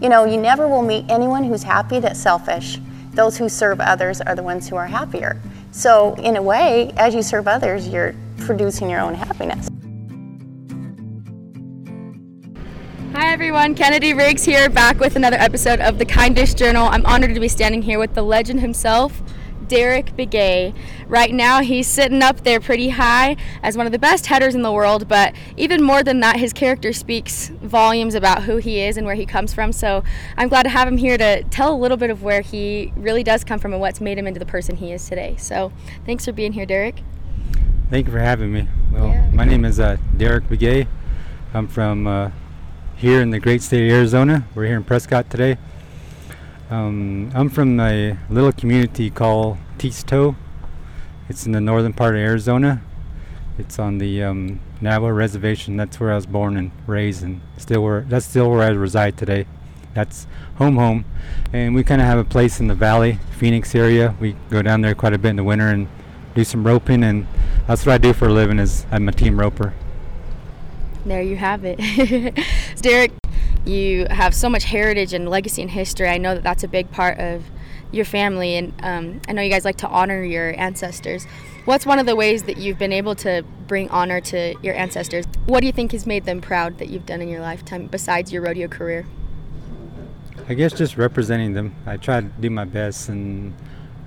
You know, you never will meet anyone who's happy that's selfish. Those who serve others are the ones who are happier. So, in a way, as you serve others, you're producing your own happiness. Hi everyone, Kennedy Riggs here, back with another episode of the Kindness Journal. I'm honored to be standing here with the legend himself, Derrick Begay. Right now, he's sitting up there pretty high as one of the best headers in the world, but even more than that, his character speaks volumes about who he is and where he comes from. So I'm glad to have him here to tell a little bit of where he really does come from and what's made him into the person he is today. So thanks for being here, Derrick. Thank you for having me. Well, Yeah. my name is uh, Derrick Begay. I'm from uh, here in the great state of Arizona. We're here in Prescott today. Um, I'm from a little community called Teesto. It's in the northern part of Arizona. It's on the um, Navajo Reservation. That's where I was born and raised, and still where that's still where I reside today. That's home, home, and we kind of have a place in the valley, Phoenix area. We go down there quite a bit in the winter and do some roping, and that's what I do for a living. Is I'm a team roper. There you have it. Derrick, you have so much heritage and legacy and history. I know that that's a big part of your family, and um, I know you guys like to honor your ancestors. What's one of the ways that you've been able to bring honor to your ancestors? What do you think has made them proud that you've done in your lifetime besides your rodeo career? I guess just representing them. I try to do my best, and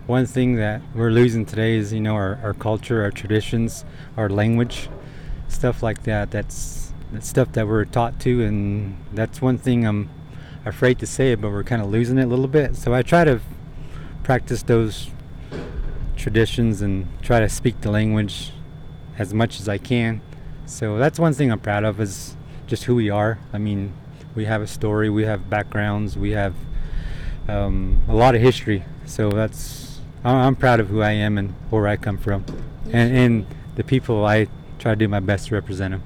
one thing that we're losing today is you know our, our culture, our traditions, our language, stuff like that. That's, that's stuff that we're taught to, and that's one thing I'm afraid to say but we're kind of losing it a little bit. So I try to practice those traditions and try to speak the language as much as I can. So that's one thing I'm proud of is just who we are. I mean, we have a story, we have backgrounds, we have um, a lot of history. So that's I'm proud of who I am and where I come from, and and the people I try to do my best to represent them.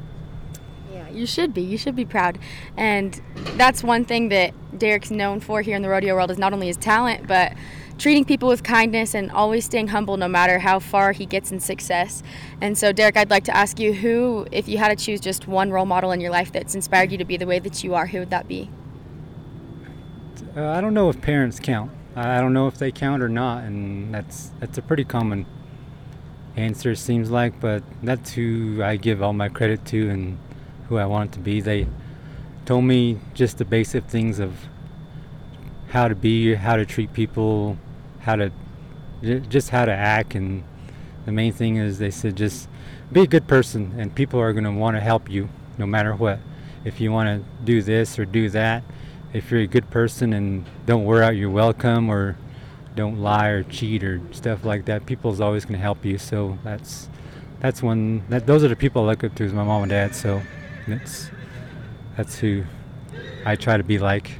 Yeah, you should be. You should be proud. And that's one thing that Derek's known for here in the rodeo world is not only his talent, but treating people with kindness and always staying humble no matter how far he gets in success. And so, Derrick, I'd like to ask you who, if you had to choose just one role model in your life that's inspired you to be the way that you are, who would that be? Uh, I don't know if parents count. I don't know if they count or not, and that's that's a pretty common answer seems like. But that's who I give all my credit to and who I want to be. They told me just the basic things of how to be, how to treat people, how to just how to act, and the main thing is they said just be a good person, and people are going to want to help you no matter what. If you want to do this or do that, if you're a good person and don't wear out your welcome or don't lie or cheat or stuff like that, people's always going to help you. So that's that's one that those are the people I look up to is my mom and dad. So that's that's who I try to be like.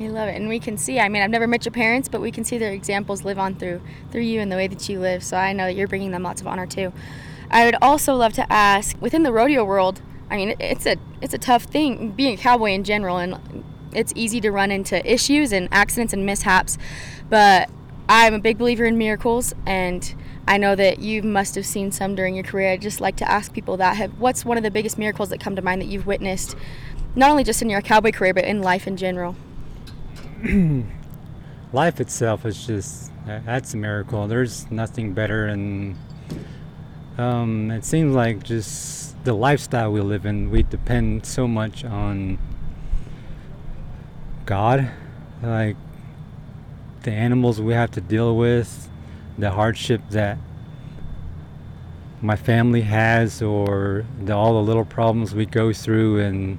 I love it, and we can see. I mean, I've never met your parents, but we can see their examples live on through through you and the way that you live. So I know that you're bringing them lots of honor too. I would also love to ask, within the rodeo world, I mean, it's a it's a tough thing being a cowboy in general, and it's easy to run into issues and accidents and mishaps. But I'm a big believer in miracles, and I know that you must have seen some during your career. I'd just like to ask people that have what's one of the biggest miracles that come to mind that you've witnessed, not only just in your cowboy career, but in life in general. Life itself is just that's a miracle. There's nothing better, and um, it seems like just the lifestyle we live in. We depend so much on God, like the animals we have to deal with, the hardship that my family has, or the, all the little problems we go through, and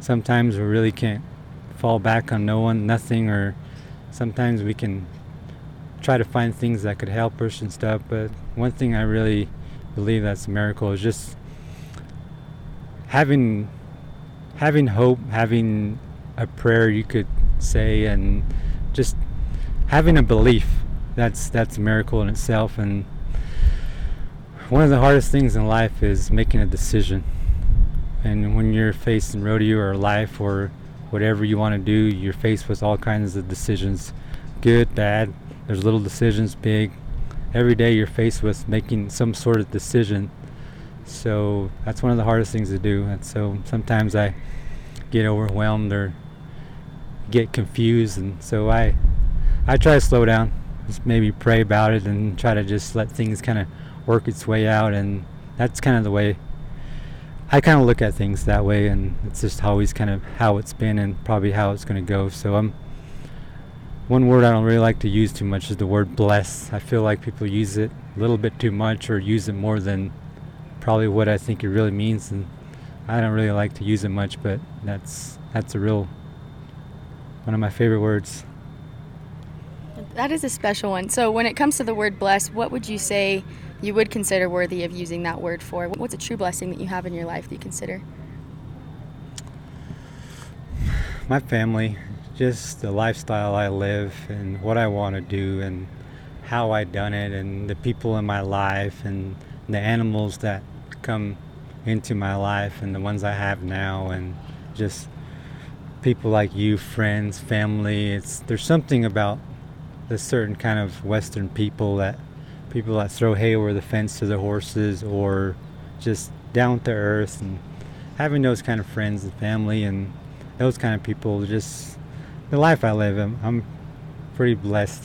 sometimes we really can't fall back on no one, nothing, or sometimes we can try to find things that could help us and stuff. But one thing I really believe that's a miracle is just having having hope, having a prayer you could say, and just having a belief. That's that's a miracle in itself. And one of the hardest things in life is making a decision. And when you're facing rodeo or life or whatever you want to do, you're faced with all kinds of decisions, good, bad. There's little decisions, big. Every day you're faced with making some sort of decision. So that's one of the hardest things to do. And so sometimes I get overwhelmed or get confused, and so I I try to slow down, just maybe pray about it, and try to just let things kind of work its way out, and that's kind of the way I kind of look at things that way, and it's just always kind of how it's been and probably how it's going to go. So I'm. One word I don't really like to use too much is the word bless. I feel like people use it a little bit too much or use it more than probably what I think it really means, and I don't really like to use it much, but that's that's a real one of my favorite words. That is a special one. So, when it comes to the word bless, what would you say you would consider worthy of using that word for? What's a true blessing that you have in your life that you consider? My family, just the lifestyle I live and what I want to do and how I done it and the people in my life and the animals that come into my life and the ones I have now and just people like you, friends, family. It's there's something about the certain kind of Western people that people that throw hay over the fence to their horses or just down to earth and having those kind of friends and family and those kind of people just the life I live I'm, I'm pretty blessed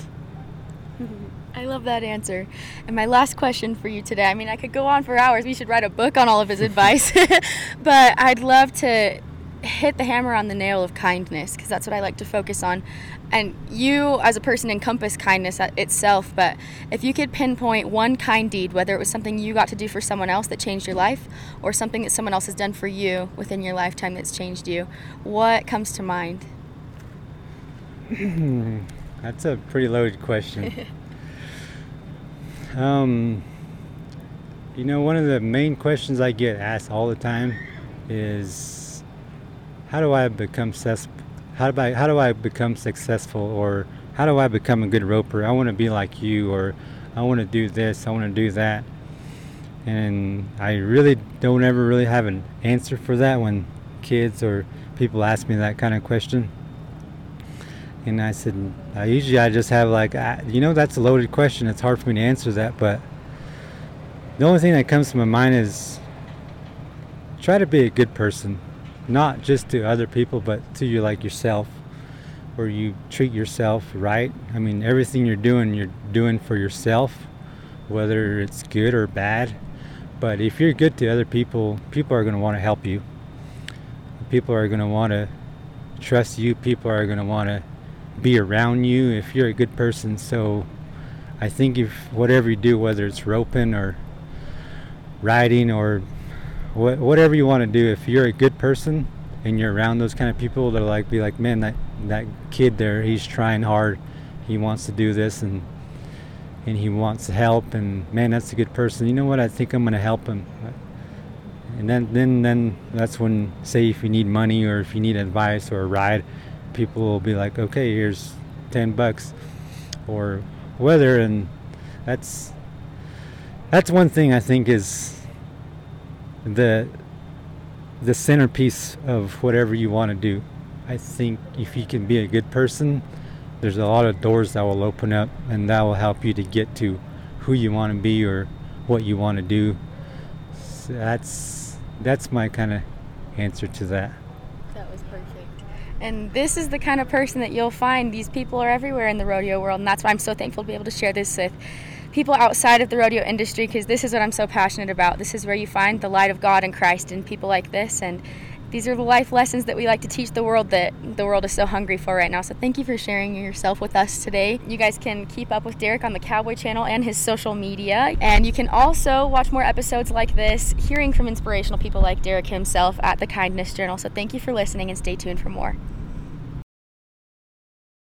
I love that answer. And my last question for you today I mean, I could go on for hours. We should write a book on all of his advice. but I'd love to hit the hammer on the nail of kindness because that's what I like to focus on. And you, as a person, encompass kindness itself. But if you could pinpoint one kind deed, whether it was something you got to do for someone else that changed your life or something that someone else has done for you within your lifetime that's changed you, what comes to mind? that's a pretty loaded question. Um, you know, one of the main questions I get asked all the time is, how do I become successful? How do I how do I become successful, or how do I become a good roper? I want to be like you, or I want to do this, I want to do that, and I really don't ever really have an answer for that when kids or people ask me that kind of question. And I said, uh, usually I just have like, uh, you know, that's a loaded question. It's hard for me to answer that, but the only thing that comes to my mind is try to be a good person, not just to other people, but to you like yourself, where you treat yourself right. I mean, everything you're doing, you're doing for yourself, whether it's good or bad. But if you're good to other people, people are going to want to help you. People are going to want to trust you. People are going to want to be around you if you're a good person. So I think if whatever you do, whether it's roping or riding or wh- whatever you want to do, if you're a good person and you're around those kind of people, they'll like be like, man, that that kid there, he's trying hard. He wants to do this and and he wants help and man, that's a good person. You know what? I think I'm gonna help him. And then then then that's when say if you need money or if you need advice or a ride people will be like, okay, here's 10 bucks or whether, and that's that's one thing I think is the the centerpiece of whatever you want to do. I think if you can be a good person, there's a lot of doors that will open up and that will help you to get to who you want to be or what you want to do. So that's that's my kind of answer to that. And this is the kind of person that you'll find. These people are everywhere in the rodeo world, and that's why I'm so thankful to be able to share this with people outside of the rodeo industry because this is what I'm so passionate about. This is where you find the light of God and Christ in people like this. And these are the life lessons that we like to teach the world that the world is so hungry for right now. So thank you for sharing yourself with us today. You guys can keep up with Derrick on the Cowboy Channel and his social media. And you can also watch more episodes like this, hearing from inspirational people like Derrick himself at the Kindness Journal. So thank you for listening and stay tuned for more.